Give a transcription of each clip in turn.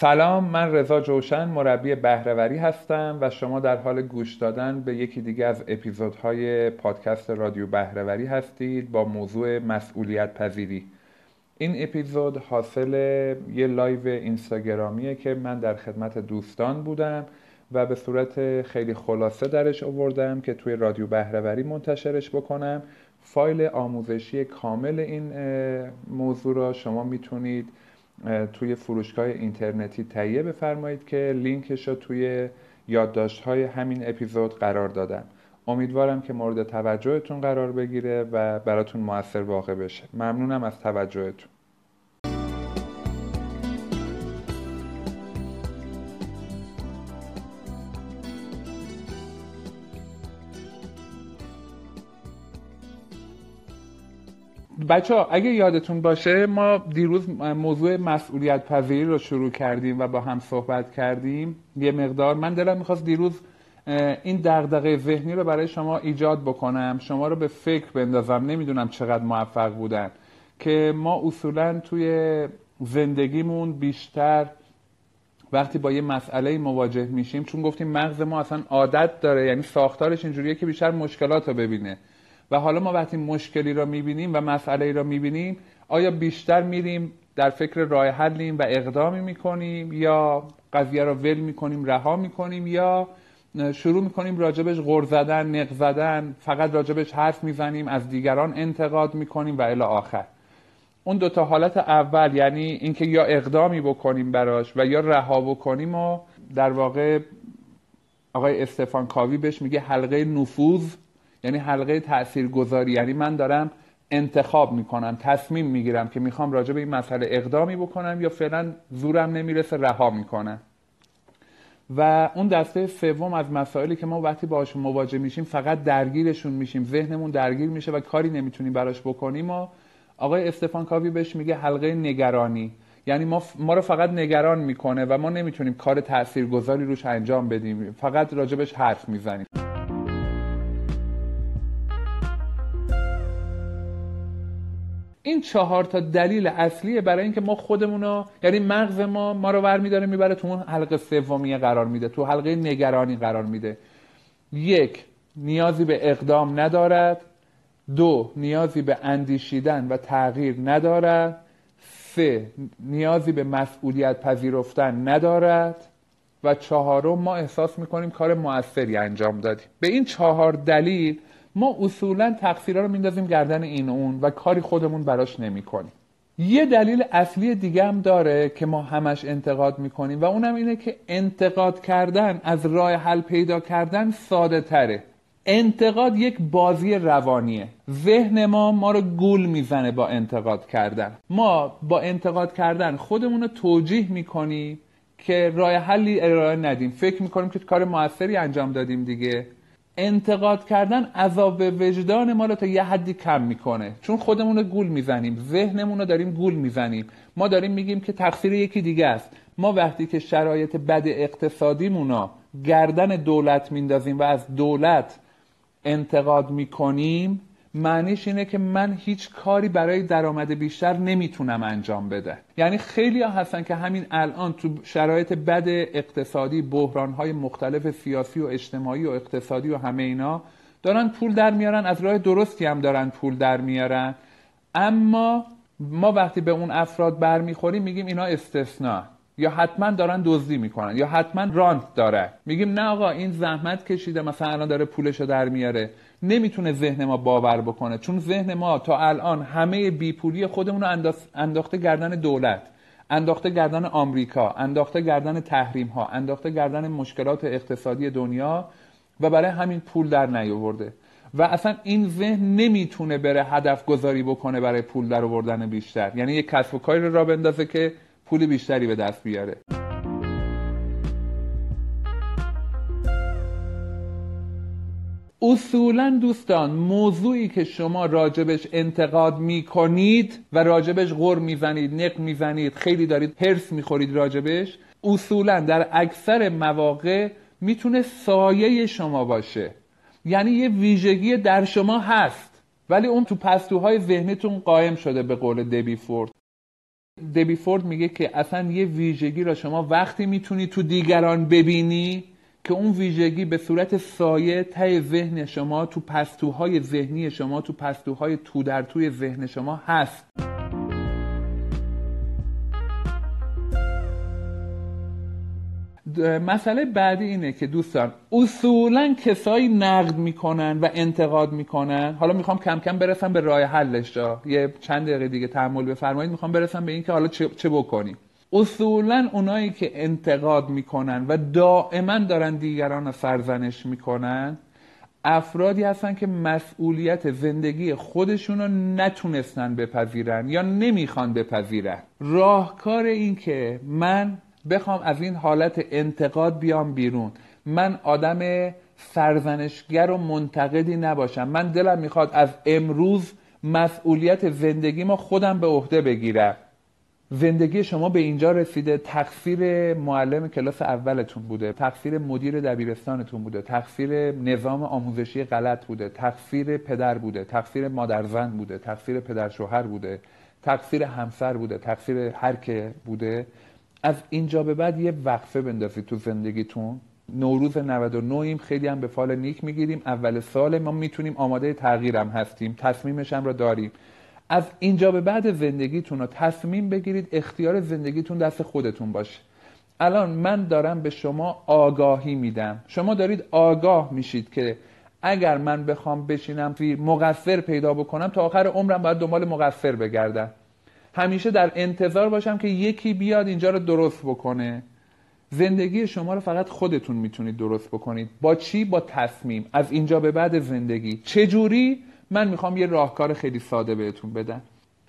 سلام من رضا جوشن مربی بهرهوری هستم و شما در حال گوش دادن به یکی دیگه از اپیزودهای پادکست رادیو بهرهوری هستید با موضوع مسئولیت پذیری این اپیزود حاصل یه live اینستاگرامیه که من در خدمت دوستان بودم و به صورت خیلی خلاصه درش آوردم که توی رادیو بهرهوری منتشرش بکنم. فایل آموزشی کامل این موضوع را شما می‌تونید توی فروشگاه اینترنتی تهیه بفرمایید که لینکش رو توی یادداشت های همین اپیزود قرار دادم امیدوارم که مورد توجهتون قرار بگیره و براتون موثر واقع بشه. ممنونم از توجهتون. بچه ها اگه یادتون باشه ما دیروز موضوع مسئولیت پذیری رو شروع کردیم و با هم صحبت کردیم. یه مقدار. من دلم می‌خواست دیروز این دغدغه ذهنی رو برای شما ایجاد بکنم. شما رو به فکر بندازم. نمی‌دونم چقدر موفق بودن. که ما اصولا توی زندگیمون بیشتر وقتی با یه مسئله مواجه میشیم چون گفتیم مغز ما اصلا عادت داره یعنی ساختارش اینجوریه که بیشتر مشکلات رو ببینه. و حالا ما وقتی مشکلی را می‌بینیم و مسئله را می‌بینیم آیا بیشتر میریم در فکر راه حلیم و اقدامی می‌کنیم یا قضیه را ول می‌کنیم رها می‌کنیم یا شروع می‌کنیم راجبش غر زدن نق زدن فقط راجبش حرف می‌زنیم از دیگران انتقاد می‌کنیم و الی آخر؟ اون دوتا حالت اول یعنی اینکه یا اقدامی بکنیم براش و یا رها بکنیم و در واقع آقای استفان کاوی بهش میگه حلقه نفوذ یعنی حلقه تاثیرگذاری یعنی من دارم انتخاب می‌کنم تصمیم می‌گیرم که می‌خوام راجع به این مسئله اقدامی بکنم یا فعلا زورم نمی‌رسه رها می‌کنم. و اون دسته سوم از مسائلی که ما وقتی باهاشون مواجه میشیم فقط درگیرشون میشیم. ذهنمون درگیر میشه و کاری نمی‌تونیم براش بکنیم و آقای استفان کاوی بهش میگه حلقه نگرانی. یعنی ما, ما رو فقط نگران می‌کنه و ما نمی‌تونیم کار تاثیرگذاری روش انجام بدیم. فقط راجبش حرف می‌زنیم. این چهار تا دلیل اصلیه برای اینکه ما خودمون رو یعنی مغز ما ما رو ور میداره می‌بره تو اون حلقه سومیه قرار میده تو حلقه نگرانی قرار میده. یک نیازی به اقدام ندارد. دو نیازی به اندیشیدن و تغییر ندارد. سه نیازی به مسئولیت پذیرفتن ندارد. و چهارم ما احساس می‌کنیم کار موثری انجام دادیم. به این چهار دلیل ما اصولا تقصیرها رو میندازیم گردن این و اون و کاری خودمون براش نمی‌کنیم. یه دلیل اصلی دیگه هم داره که ما همش انتقاد می‌کنیم و اونم اینه که انتقاد کردن از راه حل پیدا کردن ساده تره. انتقاد یک بازی روانیه. ذهن ما ما رو گول می‌زنه با انتقاد کردن. ما با انتقاد کردن خودمون رو توجیه می‌کنیم که راه حلی ارائه ندیم. فکر می‌کنیم که کار موثری انجام دادیم دیگه. انتقاد کردن عذاب وجدان ما رو تا یه حدی کم می‌کنه. چون خودمون رو گول می‌زنیم ذهنمون رو داریم گول می‌زنیم. ما داریم میگیم که تقصیر یکی دیگه است. ما وقتی که شرایط بد اقتصادیمون گردن دولت میندازیم و از دولت انتقاد می‌کنیم معنیش اینه که من هیچ کاری برای درآمد بیشتر نمی‌تونم انجام بده. یعنی خیلی ها هستن که همین الان تو شرایط بد اقتصادی بحران های مختلف سیاسی و اجتماعی و اقتصادی و همه اینا دارن پول در میارن از راه درستی هم دارن پول در میارن. اما ما وقتی به اون افراد برمیخوریم میگیم اینا استثنا یا حتما دارن دزدی می‌کنن یا حتما رانت داره. میگیم نه آقا این زحمت کشیده مثلا الان داره پولشو در میاره. نمی‌تونه ذهن ما باور بکنه چون ذهن ما تا الان همه بیپولی خودمون رو انداخته گردن دولت انداخته گردن آمریکا انداخته گردن تحریم ها انداخته گردن مشکلات اقتصادی دنیا و برای همین پول در نیاورده. و اصلا این ذهن نمی‌تونه بره هدف گذاری بکنه برای پول در آوردن بیشتر. یعنی یک کسب و کاری رو را بندازه که پول بیشتری به دست بیاره. اصولا دوستان موضوعی که شما راجبش انتقاد می‌کنید و راجبش غر می‌زنید نق می‌زنید خیلی دارید هرس می‌خورید راجبش اصولا در اکثر مواقع می‌تونه سایه شما باشه. یعنی یه ویژگی در شما هست ولی اون تو پستوهای ذهنتون قایم شده به قول دبی فورد. دبی فورد میگه که اصلا یه ویژگی را شما وقتی می‌تونی تو دیگران ببینی که اون ویژگی به صورت سایه ته ذهن شما تو پستوهای ذهنی شما تو پستوهای تو در توی ذهن شما هست. مسئله بعدی اینه که دوستان اصولا کسایی نقد می‌کنن و انتقاد می‌کنن. حالا می‌خوام کم کم برسم به راه حلش جا. یه چند دقیقه دیگه تحمل بفرمایید. می‌خوام برسم به اینکه حالا چه, چه بکنیم. اصولا اونایی که انتقاد می‌کنن و دائما دارن دیگران رو سرزنش می‌کنن افرادی هستن که مسئولیت زندگی خودشون رو نتونستن بپذیرن یا نمی‌خوان بپذیرن. راهکار این که من بخوام از این حالت انتقاد بیام بیرون. من آدم سرزنشگر و منتقدی نباشم. من دلم می‌خواد از امروز مسئولیت زندگی ما خودم به عهده بگیرم. زندگی شما به اینجا رسیده. تقصیر معلم کلاس اولتون بوده. تقصیر مدیر دبیرستانتون بوده. تقصیر نظام آموزشی غلط بوده. تقصیر پدر بوده. تقصیر مادر زن بوده. تقصیر پدر شوهر بوده. تقصیر همسر بوده. تقصیر هر که بوده. از اینجا به بعد یه وقفه بندازید تو زندگیتون. نوروز 99 ایم خیلی هم به فال نیک می‌گیریم. اول سال ما می‌تونیم آماده تغییرم هستیم. تصمیمش هم را داریم. از اینجا به بعد زندگیتون رو تصمیم بگیرید اختیار زندگیتون دست خودتون باشه. الان من دارم به شما آگاهی میدم. شما دارید آگاه میشید که اگر من بخوام بشینم مقصر پیدا بکنم تا آخر عمرم باید دنبال مقصر بگردم. همیشه در انتظار باشم که یکی بیاد اینجا رو درست بکنه. زندگی شما رو فقط خودتون می‌تونید درست بکنید. با چی؟ با تصمیم. از اینجا به بعد زندگی. چجوری؟ من می‌خوام یه راهکار خیلی ساده بهتون بدم.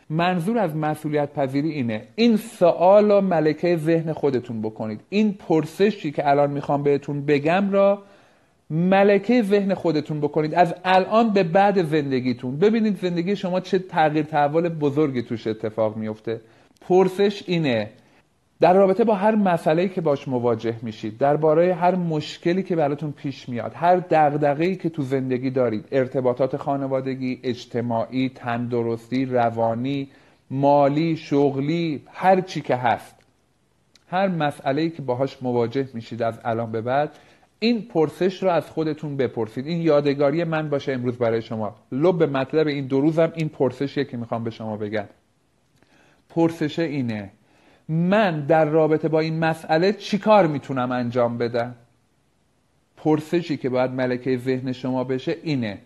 منظور از مسئولیت پذیری اینه. این سوال و ملکه ذهن خودتون بکنید. این پرسشی که الان می‌خوام بهتون بگم را ملکه ذهن خودتون بکنید. از الان به بعد زندگیتون. ببینید زندگی شما چه تغییر تحول بزرگی توش اتفاق میفته. پرسش اینه در رابطه با هر مسئله که باش مواجه میشید درباره هر مشکلی که براتون پیش میاد هر دغدغه‌ای که تو زندگی دارید ارتباطات خانوادگی اجتماعی تندرستی روانی مالی شغلی هر چی که هست هر مسئله که باهاش مواجه میشید از الان به بعد این پرسش رو از خودتون بپرسید. این یادگاری من باشه امروز برای شما. لب مطلب این دو روزم این پرسشیه که می‌خوام به شما بگم. پرسش اینه من در رابطه با این مسئله چیکار می‌تونم انجام بدم؟ پرسشی که باید ملکه ذهن شما بشه اینه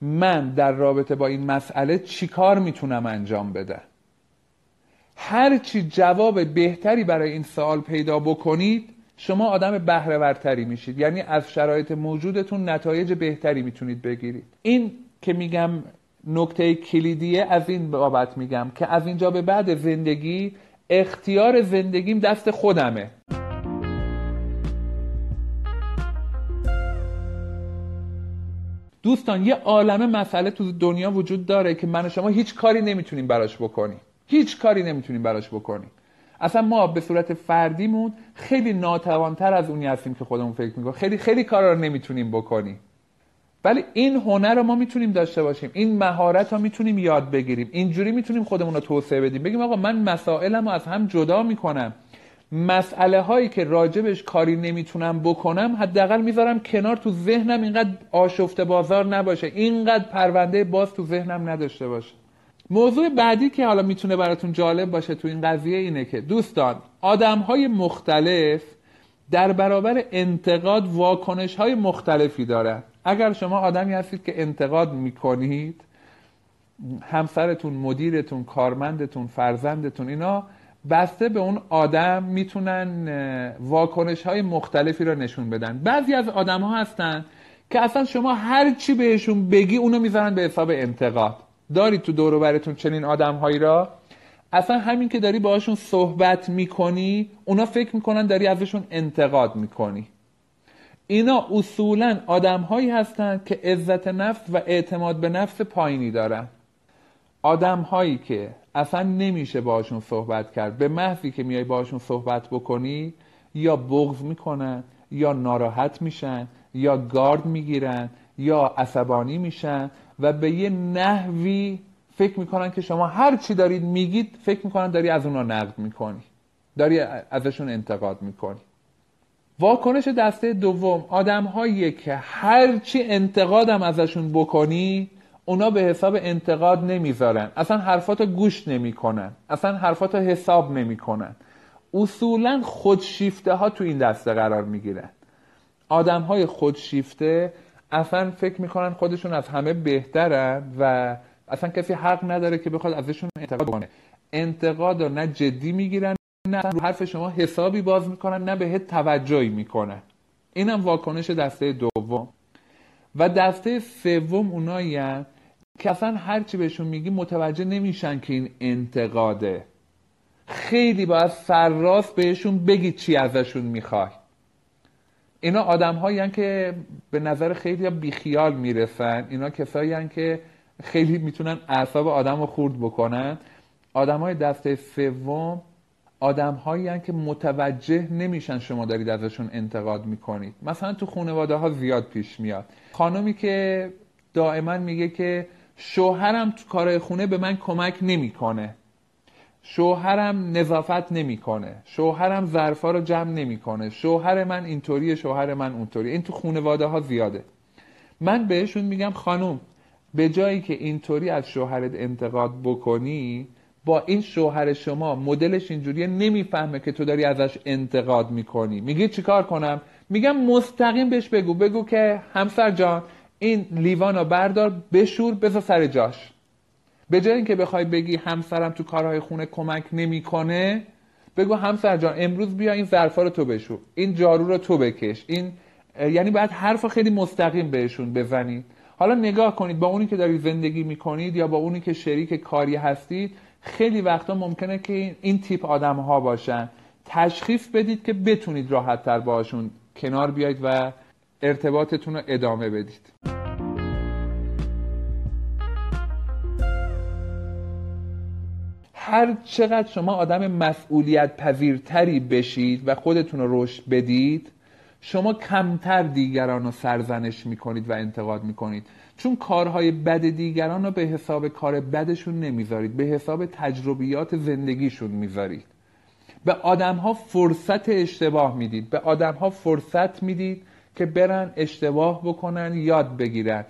من در رابطه با این مسئله چیکار می‌تونم انجام بدم؟ هر چی جواب بهتری برای این سوال پیدا بکنید شما آدم بهرهورتری میشید. یعنی از شرایط موجودتون نتایج بهتری می‌تونید بگیرید. این که میگم نکته کلیدیه از این بابت میگم که از اینجا به بعد زندگی اختیار زندگیم دست خودمه. دوستان یه عالمه مسئله تو دنیا وجود داره که من و شما هیچ کاری نمی‌تونیم براش بکنیم. هیچ کاری نمی‌تونیم براش بکنیم. اصلا ما به صورت فردیمون خیلی ناتوانتر از اونی هستیم که خودمون فکر می‌کنیم. خیلی خیلی کارا رو نمی‌تونیم بکنیم. ولی این هنر رو ما می‌تونیم داشته باشیم. این مهارت رو می‌تونیم یاد بگیریم. اینجوری می‌تونیم خودمون رو توسعه بدیم. بگیم آقا من مسائلم رو از هم جدا می‌کنم. مسئله هایی که راجبش کاری نمی‌تونم بکنم حداقل می‌ذارم کنار تو ذهنم اینقدر آشفته بازار نباشه. اینقدر پرونده باز تو ذهنم نداشته باشه. موضوع بعدی که حالا می‌تونه براتون جالب باشه تو این قضیه اینه که دوستان آدم های مختلف در برابر انتقاد واکنش های مختلفی دارن. اگر شما آدمی هستید که انتقاد می‌کنید همسرتون مدیرتون کارمندتون فرزندتون اینا بسته به اون آدم می‌تونن واکنش های مختلفی را نشون بدن. بعضی از آدم ها هستن که اصلا شما هر چی بهشون بگی اونو می‌ذارن به حساب انتقاد. دارید تو دور براتون چنین آدم هایی را؟ اصلا همین که داری باهاشون صحبت می‌کنی اونا فکر می‌کنن داری ازشون انتقاد می‌کنی. اینا اصولا آدم هایی هستند که عزت نفس و اعتماد به نفس پایینی دارن. آدم هایی که اصلا نمیشه باشون صحبت کرد. به محضی که میای باشون صحبت بکنی یا بغض می‌کنن یا ناراحت میشن یا گارد می‌گیرن یا عصبانی میشن و به یه نحوی فکر می‌کنن که شما هر چی دارید میگید فکر می‌کنن داری از اونا نقد می‌کنی. داری ازشون انتقاد می‌کنی. واکنش دسته دوم آدم هایی که هر چی انتقادم ازشون بکنی اونا به حساب انتقاد نمی‌ذارن. اصلا حرفاتو گوش نمی‌کنن. اصلا حرفاتو حساب نمی‌کنن. اصولا خودشیفته ها تو این دسته قرار می‌گیرن. آدم های خودشیفته اصلا فکر می‌کنن خودشون از همه بهترن و اصلا کسی حق نداره که بخواد ازشون انتقاد کنه انتقاد رو نه جدی می‌گیرن نه رو حرف شما حسابی باز می‌کنن نه بهت توجهی می‌کنن. اینم واکنش دسته دوم. و دسته سوم اونایی که اصلا هرچی بهشون میگی متوجه نمیشن که این انتقاده. خیلی باید سرراست بهشون بگید چی ازشون می‌خوای. اینا آدم هایی که به نظر خیلی بیخیال می‌رسن. اینا کسایی که خیلی می‌تونن اعصاب آدم رو خورد بکنن. آدم های دسته سوم آدم هایی که متوجه نمیشن شما دارید ازشون انتقاد می‌کنید. مثلا تو خانواده ها زیاد پیش میاد. خانمی که دائما میگه که شوهرم تو کارهای خونه به من کمک نمی‌کنه. شوهرم نظافت نمی‌کنه. شوهرم ظرفا رو جمع نمی‌کنه. شوهر من اینطوریه شوهر من اونطوریه. این تو خانواده ها زیاده. من بهشون میگم خانم به جایی که اینطوری از شوهرت انتقاد بکنی با این شوهر شما مدلش اینجوریه نمی‌فهمه که تو داری ازش انتقاد می‌کنی. میگی چیکار کنم؟ میگم مستقیم بهش بگو. بگو که همسر جان این لیوان رو بردار بشور بذار سر جاش. به جای اینکه بخوای بگی همسرم تو کارهای خونه کمک نمی‌کنه بگو همسر جان امروز بیا این ظرفا رو تو بشور این جارو رو تو بکش این یعنی باید حرف خیلی مستقیم بهشون بزنید حالا نگاه کنید با اونی که دارید زندگی می‌کنید یا با اونی که شریک کاری هستید خیلی وقتا ممکنه که این تیپ آدم ها باشن. تشخیص بدید که بتونید راحت تر باشون کنار بیاید و ارتباطتون رو ادامه بدید. هر چقدر شما آدم مسئولیت پذیرتری بشید و خودتون رو رشد بدید شما کمتر دیگران رو سرزنش می‌کنید و انتقاد می‌کنید. چون کارهای بد دیگران رو به حساب کار بدشون نمی‌ذارید به حساب تجربیات زندگیشون می‌ذارید. به آدم ها فرصت اشتباه می‌دید. به آدم ها فرصت می‌دید که برن اشتباه بکنن یاد بگیرن.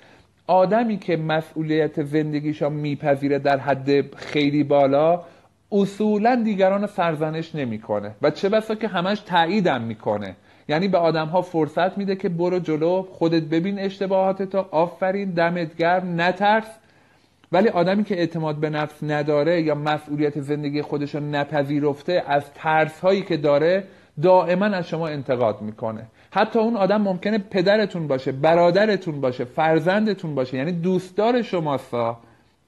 آدمی که مسئولیت زندگیشا میپذیره در حد خیلی بالا اصولا دیگران سرزنش نمی‌کنه. و چه بسا که همش تاییدم می‌کنه. یعنی به آدم ها فرصت میده که برو جلو خودت ببین اشتباهاتتو آفرین دمت گرم نترس. ولی آدمی که اعتماد به نفس نداره یا مسئولیت زندگی خودش رو نپذیرفته از ترس هایی که داره دائما از شما انتقاد می‌کنه. حتی اون آدم ممکنه پدرتون باشه برادرتون باشه فرزندتون باشه یعنی دوستدار شماستا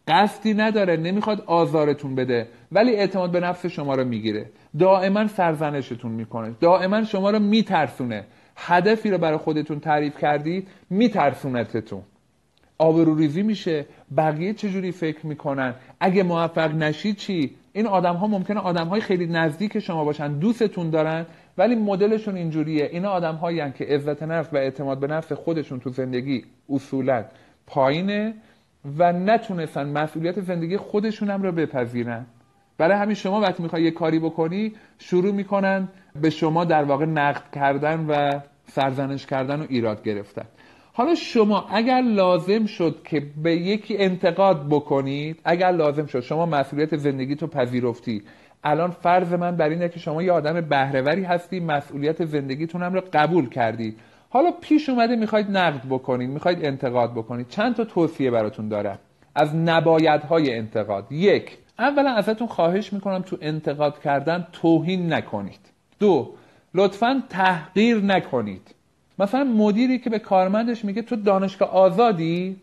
قصدی نداره نمی‌خواد آزارتون بده ولی اعتماد به نفس شما رو می‌گیره. دائما سرزنشتون می‌کنه. دائما شما رو میترسونه. هدفی رو برای خودتون تعریف کردید میترسونتتون. آبروریزی میشه بقیه چجوری فکر می‌کنن؟ اگه موفق نشید چی؟ این آدم ها ممکنه آدم های خیلی نزدیک شما باشن دوستتون دارن ولی مدلشون اینجوریه. اینا آدم هایی که عزت نفس و اعتماد به نفس خودشون تو زندگی اصولا پایینه و نتونستن مسئولیت زندگی خودشون هم رو بپذیرن. برای همین شما وقتی می‌خوای یه کاری بکنی شروع می‌کنن به شما در واقع نقد کردن و سرزنش کردن و ایراد گرفتن. حالا شما اگر لازم شد که به یکی انتقاد بکنید اگر لازم شد شما مسئولیت زندگی تو پذیرفتی الان فرض من بر اینه که شما یه آدم بهرهوری هستی مسئولیت زندگیتون هم رو قبول کردید حالا پیش اومده می‌خواید نقد بکنید می‌خواید انتقاد بکنید. چند تا توصیه براتون دارم. از نبایدهای انتقاد. یک اولا ازتون خواهش می‌کنم تو انتقاد کردن توهین نکنید. دو لطفا تحقیر نکنید. مثلا مدیری که به کارمندش میگه تو دانشگاه آزادی؟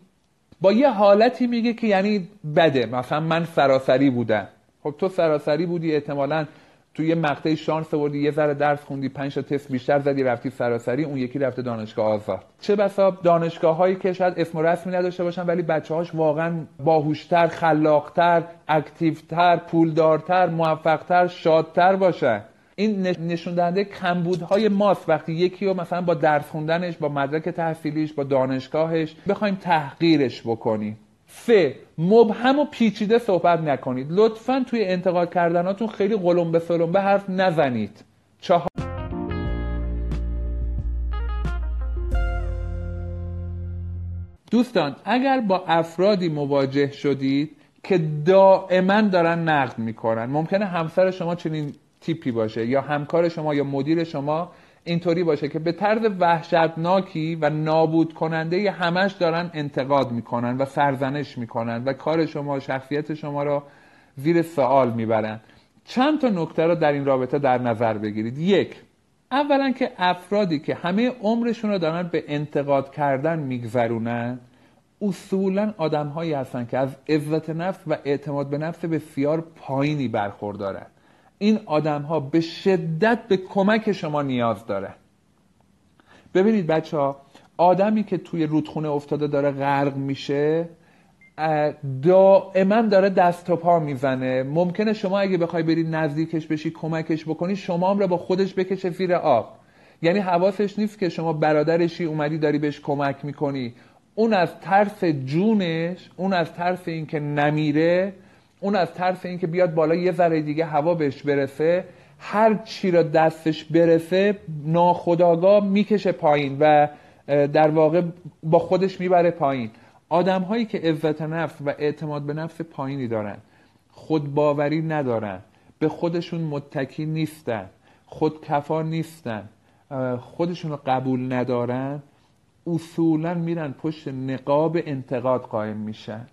با یه حالتی میگه که یعنی بده. مثلا من سراسری بودم. خب تو سراسری بودی احتمالا تو یه مقطعی شانس آوردی یه ذره درس خوندی پنج تا تست بیشتر زدی رفتی سراسری اون یکی رفته دانشگاه آزاد. چه بسا دانشگاه هایی که شاید اسم و رسمی نداشته باشن ولی بچه هاش واقعا باهوشتر خلاقتر اکتیوتر پولدارتر موفقتر شادتر باشن. این نشون دهنده کمبودهای ماست. وقتی یکی رو مثلا با درس خوندنش با مدرک تحصیلیش با دانشگاهش بخوایم تحقیرش بکنیم. سه مبهم و پیچیده صحبت نکنید. لطفا توی انتقاد کردناتون خیلی قلم به سلم به حرف نزنید. چهار دوستان اگر با افرادی مواجه شدید که دائما دارن نقد می‌کنن ممکنه همسر شما چنین تیپی باشه یا همکار شما یا مدیر شما اینطوری باشه که به طرز وحشتناکی و نابود کننده همش دارن انتقاد می‌کنن و سرزنش می‌کنن و کار شما شخصیت شما را زیر سوال می‌برن. چند تا نکته رو در این رابطه در نظر بگیرید. یک اولا که افرادی که همه عمرشون رو دارن به انتقاد کردن میگذرونن اصولا آدم هایی هستن که از عزت نفس و اعتماد به نفس بسیار پایینی برخوردارن. این آدم ها به شدت به کمک شما نیاز داره. ببینید بچه ها آدمی که توی رودخونه افتاده داره غرق میشه دائما داره دست و پا می‌زنه. ممکنه شما اگه بخوای بری نزدیکش بشی کمکش بکنی شما هم رو با خودش بکشه زیر آب. یعنی حواسش نیست که شما برادرشی اومدی داری بهش کمک می‌کنی. اون از ترس جونش اون از ترس اینکه نمیره اون از ترس اینکه بیاد بالا یه ذره دیگه هوا بهش برسه هر چی را دستش برسه ناخداگاه می‌کشه پایین و در واقع با خودش می‌بره پایین. آدم هایی که عزت نفس و اعتماد به نفس پایینی دارن خودباوری ندارن به خودشون متکی نیستن خودکفا نیستن خودشون رو قبول ندارن اصولا میرن پشت نقاب انتقاد قائم میشن.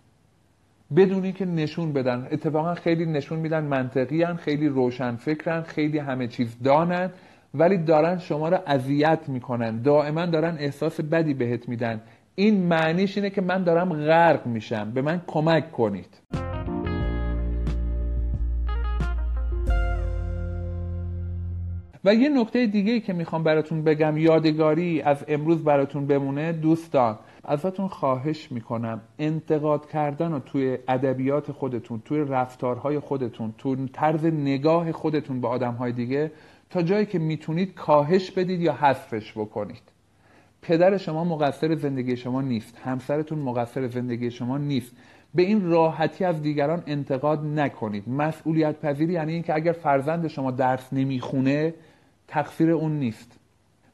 بدون اینکه نشون بدن. اتفاقا خیلی نشون میدن منطقی هن، خیلی روشن فکرن خیلی همه چیز دانن ولی دارن شما رو اذیت می‌کنن. دائما دارن احساس بدی بهت میدن. این معنیش اینه که من دارم غرق میشم. به من کمک کنید. و یه نکته دیگه که می‌خوام براتون بگم یادگاری از امروز براتون بمونه دوستان. ازتون خواهش می‌کنم انتقاد کردن رو توی ادبیات خودتون توی رفتارهای خودتون توی طرز نگاه خودتون به آدمهای دیگه تا جایی که می‌تونید کاهش بدید یا حذفش بکنید. پدر شما مقصر زندگی شما نیست همسرتون مقصر زندگی شما نیست. به این راحتی از دیگران انتقاد نکنید. مسئولیت پذیری یعنی اینکه اگر فرزند شما درس نمی‌خونه تقصیر اون نیست.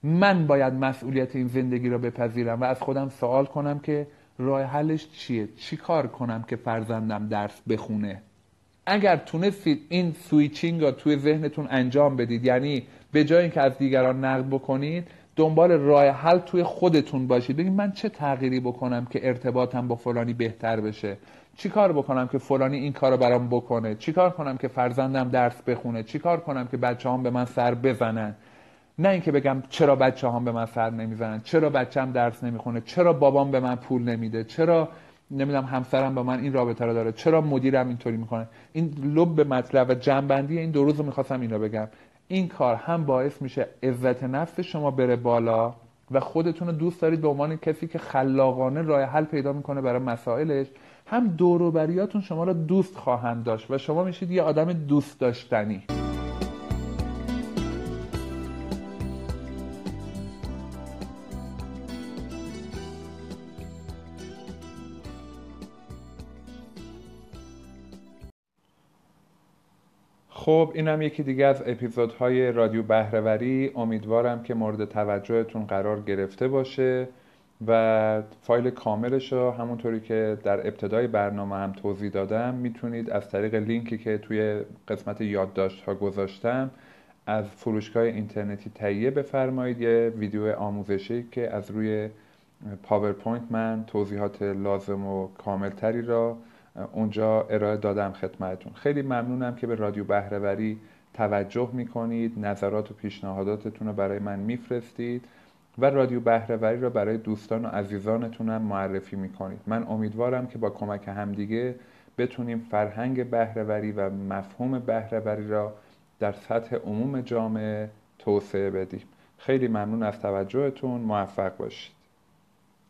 من باید مسئولیت این زندگی را بپذیرم و از خودم سوال کنم که راه حلش چیه؟ چی کار کنم که فرزندم درس بخونه؟ اگر تونستید این سویچینگ را توی ذهنتون انجام بدید یعنی به جای اینکه از دیگران نقد بکنید دنبال راه حل توی خودتون باشید. بگید من چه تغییری بکنم که ارتباطم با فلانی بهتر بشه؟ چی کار بکنم که فلانی این کار رو برام بکنه؟ چی کار کنم که فرزندم درس بخونه؟ چی کار کنم که بچه هم به من سر بزنن؟ نه اینکه بگم چرا بچه هم به من سر نمی‌زنن چرا بچم درس نمی‌خونه چرا بابام به من پول نمیده چرا نمی‌دونم همسرم با من این رابطه رو داره چرا مدیرم اینطوری می‌کنه. این لب به مطلب و جنبندی این دو روز رو می‌خواستم این رو بگم. این کار هم باعث میشه عزت نفس شما بره بالا و خودتون رو دوست دارید به عنوان کسی که خلاقانه راه حل پیدا می‌کنه برای مسائلش هم دوروبریاتون شما را دوست خواهند داشت و شما میشید یه آدم دوست داشتنی. خب اینم یکی دیگه از اپیزودهای رادیو بهرهوری. امیدوارم که مورد توجهتون قرار گرفته باشه و فایل کاملش رو همونطوری که در ابتدای برنامه هم توضیح دادم می‌تونید از طریق لینکی که توی قسمت یادداشت ها گذاشتم از فروشگاه اینترنتی تهیه بفرمایید. یه ویدیو آموزشی که از روی پاورپوینت من توضیحات لازم و کاملتری را اونجا ارائه دادم خدمتون خیلی ممنونم که به رادیو بهرهوری توجه می‌کنید نظرات و پیشنهاداتتون رو برای من میفرستید و رادیو بهرهوری را برای دوستان و عزیزانتونم معرفی می‌کنید. من امیدوارم که با کمک همدیگه بتونیم فرهنگ بهرهوری و مفهوم بهرهوری را در سطح عموم جامعه توسعه بدیم. خیلی ممنون از توجهتون. موفق باشید.